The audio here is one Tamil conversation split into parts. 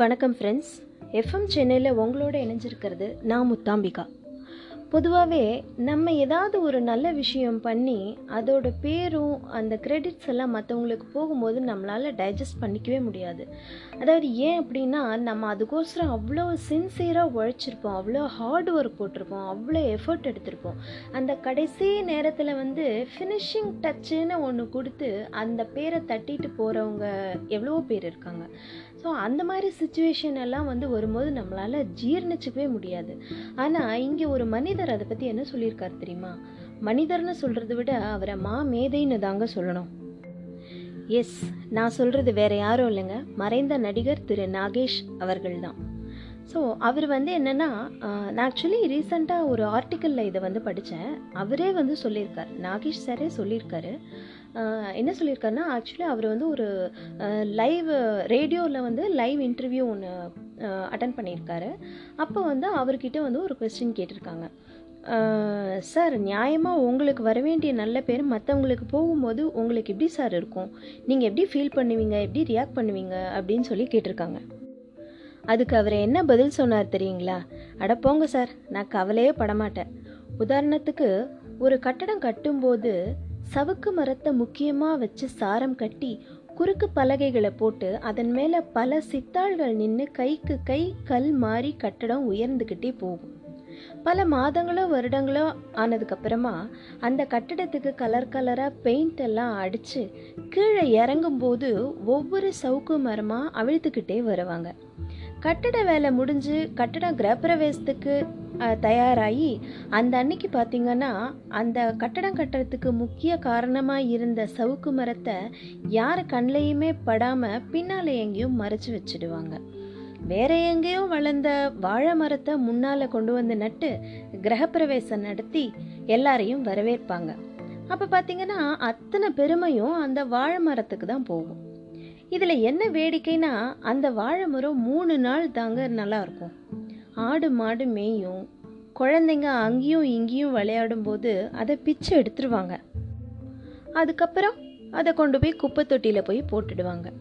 வணக்கம் ஃப்ரெண்ட்ஸ் எஃப்எம் சென்னையில் உங்களோட இணைஞ்சிருக்கிறது நான் முத்தாம்பிகா. பொதுவாகவே நம்ம ஏதாவது ஒரு நல்ல விஷயம் பண்ணி அதோட பேரும் அந்த கிரெடிட்ஸ் எல்லாம் மற்றவங்களுக்கு போகும்போது நம்மளால் டைஜஸ்ட் பண்ணிக்கவே முடியாது. அதாவது ஏன் அப்படின்னா நம்ம அதுக்கோசரம் அவ்வளோ சின்சியராக உழைச்சிருப்போம் அவ்வளோ ஹார்ட் ஒர்க் போட்டிருப்போம் அவ்வளோ எஃபர்ட் எடுத்திருப்போம். அந்த கடைசி நேரத்தில் வந்து ஃபினிஷிங் டச்சுன்னு ஒன்று கொடுத்து அந்த பேரை தட்டிட்டு போகிறவங்க எவ்வளவோ பேர் இருக்காங்க. ஸோ அந்த மாதிரி சுச்சுவேஷன் எல்லாம் வந்து வரும்போது நம்மளால் ஜீர்ணிச்சிக்கவே முடியாது. ஆனால் இங்கே ஒரு மனிதர் அதை பற்றி என்ன சொல்லியிருக்காரு தெரியுமா? மனிதர்னு சொல்கிறத விட அவரை மா மேதைன்னு தாங்க சொல்லணும். எஸ் நான் சொல்கிறது வேற யாரும் இல்லைங்க. மறைந்த நடிகர் திரு நாகேஷ் அவர்கள் தான் ஸோ அவர் வந்து என்னென்னா நான் ஆக்சுவலி ரீசெண்டாக ஒரு ஆர்டிக்கலில் இதை வந்து படித்தேன் அவரே வந்து சொல்லியிருக்கார். நாகேஷ் சாரே சொல்லியிருக்காரு. என்ன சொல்லியிருக்காருன்னா ஆக்சுவலி அவர் வந்து ஒரு லைவ் ரேடியோவில் வந்து லைவ் இன்டர்வியூ ஒன்று அட்டன் பண்ணியிருக்காரு. அப்போ வந்து அவர்கிட்ட வந்து ஒரு கொஸ்டின் கேட்டிருக்காங்க. சார் நியாயமாக உங்களுக்கு வர வேண்டிய நல்ல பேர் மற்றவங்களுக்கு போகும்போது உங்களுக்கு எப்படி சார் இருக்கும்? நீங்கள் எப்படி ஃபீல் பண்ணுவீங்க? எப்படி ரியாக்ட் பண்ணுவீங்க? அப்படின்னு சொல்லி கேட்டிருக்காங்க. அதுக்கு அவர் என்ன பதில் சொன்னார் தெரியுங்களா? அட போங்க சார் நான் கவலையே படமாட்டேன். உதாரணத்துக்கு ஒரு கட்டடம் கட்டும்போது சவுக்கு மரத்தை முக்கியமாக வச்சு சாரம் கட்டி குறுக்கு பலகைகளை போட்டு அதன் மேலே பல சித்தாள்கள் நின்று கைக்கு கை கல் மாறி கட்டடம் உயர்ந்துக்கிட்டே போகும். பல மாதங்களோ வருடங்களோ ஆனதுக்கப்புறமா அந்த கட்டடத்துக்கு கலர் கலராக பெயிண்ட் எல்லாம் அடித்து கீழே இறங்கும்போது ஒவ்வொரு சவுக்கு மரமாக அவிழ்த்துக்கிட்டே வருவாங்க. கட்டட வேலை முடிஞ்சு கட்டடம் கிரகப்பிரவேசத்துக்கு தயாராகி அந்த அன்னைக்கு பார்த்தீங்கன்னா அந்த கட்டடம் கட்டுறதுக்கு முக்கிய காரணமாக இருந்த சவுக்கு மரத்தை யார் கண்ணிலையுமே படாமல் பின்னால் எங்கேயும் மறைச்சு வச்சிடுவாங்க. வேற எங்கேயோ வளர்ந்த வாழை மரத்தை முன்னால் கொண்டு வந்து நட்டு கிரகப்பிரவேசம் நடத்தி எல்லாரையும் வரவேற்பாங்க. அப்போ பார்த்தீங்கன்னா அத்தனை பெருமையும் அந்த வாழை மரத்துக்கு தான் போகும். இதில் என்ன வேடிக்கைனா அந்த வாழை மரம் மூணு நாள் தாங்க நல்லா இருக்கும் ஆடு மாடு மேயும். குழந்தைங்க அங்கேயும் இங்கேயும் விளையாடும் போது அதை பிச்சு எடுத்துருவாங்க. அதுக்கப்புறம் அதை கொண்டு போய் குப்பை தொட்டியில் போய் போட்டுடுவாங்க.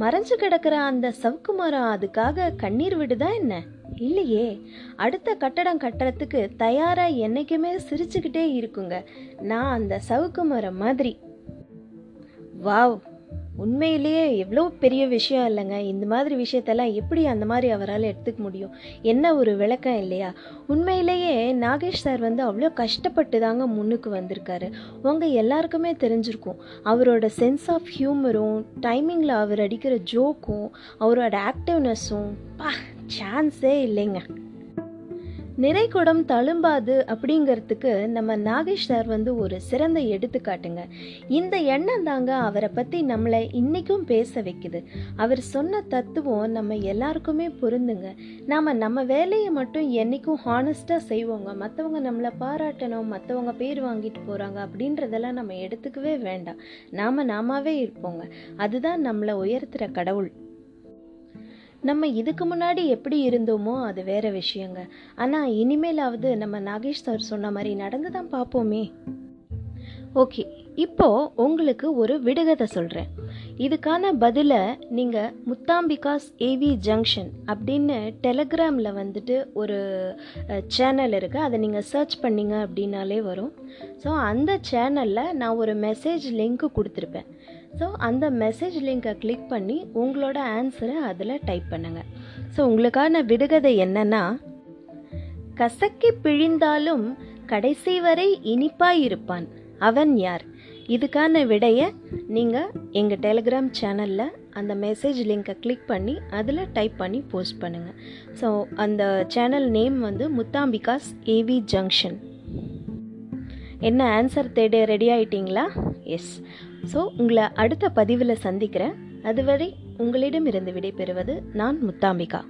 மறைஞ்சு கிடக்கிற அந்த சவுக்கு மரம் அதுக்காக கண்ணீர் விடுதா என்ன? இல்லையே. அடுத்த கட்டடம் கட்டுறதுக்கு தயாராக என்னைக்குமே சிரிச்சுக்கிட்டே இருக்குங்க. நான் அந்த சவுக்கு மரம் மாதிரி. வாவ். உண்மையிலேயே எவ்வளோ பெரிய விஷயம் இல்லைங்க. இந்த மாதிரி விஷயத்தெல்லாம் எப்படி அந்த மாதிரி அவரால் எடுத்துக்க முடியும்? என்ன ஒரு விளக்கம் இல்லையா? உண்மையிலேயே நாகேஷ் சார் வந்து அவ்வளோ கஷ்டப்பட்டு தாங்க முன்னுக்கு வந்திருக்காரு. உங்கள் எல்லாருக்குமே தெரிஞ்சிருக்கும். அவரோட சென்ஸ் ஆஃப் ஹியூமரும் டைமிங்கில் அவர் அடிக்கிற ஜோக்கும் அவரோட ஆக்டிவ்னஸும் பா சான்ஸே இல்லைங்க. நிறைகுடம் தழும்பாது அப்படிங்கிறதுக்கு நம்ம நாகேஷ் சார் வந்து ஒரு சிறந்த எடுத்துக்காட்டுங்க. இந்த எண்ணம் தாங்க அவரை பற்றி நம்மளை இன்றைக்கும் பேச வைக்குது. அவர் சொன்ன தத்துவம் நம்ம எல்லாருக்குமே பொருந்துங்க. நாம் நம்ம வேலையை மட்டும் என்றைக்கும் ஹானஸ்ட்டாக செய்வோங்க. மற்றவங்க நம்மளை பாராட்டணும் மற்றவங்க பேர் வாங்கிட்டு போகிறாங்க அப்படின்றதெல்லாம் நம்ம எடுத்துக்கவே வேண்டாம். நாம் நாமாவே இருப்போங்க. அதுதான் நம்மளை உயர்த்துகிற கடவுள். நம்ம இதுக்கு முன்னாடி எப்படி இருந்தோமோ அது வேற விஷயங்க. ஆனால் இனிமேலாவது நம்ம நாகேஷ் சார் சொன்ன மாதிரி நடந்து தான் பார்ப்போமே. ஓகே இப்போ உங்களுக்கு ஒரு விடுகதை சொல்கிறேன் இதுக்கான பதிலை நீங்கள் முத்தாம்பிகாஸ் ஏவி ஜங்ஷன் அப்படின்னு டெலகிராமில் வந்துட்டு ஒரு சேனல் இருக்குது அதை நீங்கள் சர்ச் பண்ணிங்க அப்படின்னாலே வரும். ஸோ அந்த சேனலில் நான் ஒரு மெசேஜ் லிங்க்கு கொடுத்துருப்பேன். ஸோ அந்த மெசேஜ் லிங்கை கிளிக் பண்ணி உங்களோட ஆன்சரை அதில் டைப் பண்ணுங்கள் ஸோ உங்களுக்கான விடுகதை என்னன்னா கசக்கி பிழிந்தாலும் கடைசி வரை இனிப்பாக இருப்பான். அவன் யார்? இதுக்கான விடையை நீங்கள் எங்கள் டெலிகிராம் சேனலில் அந்த மெசேஜ் லிங்கை கிளிக் பண்ணி அதில் டைப் பண்ணி போஸ்ட் பண்ணுங்கள் ஸோ அந்த சேனல் நேம் வந்து முத்தாம்பிகாஸ் ஏவி ஜங்ஷன் என்ன ஆன்சர் தேட ரெடி ஆயிட்டீங்களா? எஸ் ஸோ உங்களை அடுத்த பதிவில் சந்திக்கிறேன். அதுவரை உங்களிடமிருந்து விடைபெறுவது நான் முத்தாம்பிகா.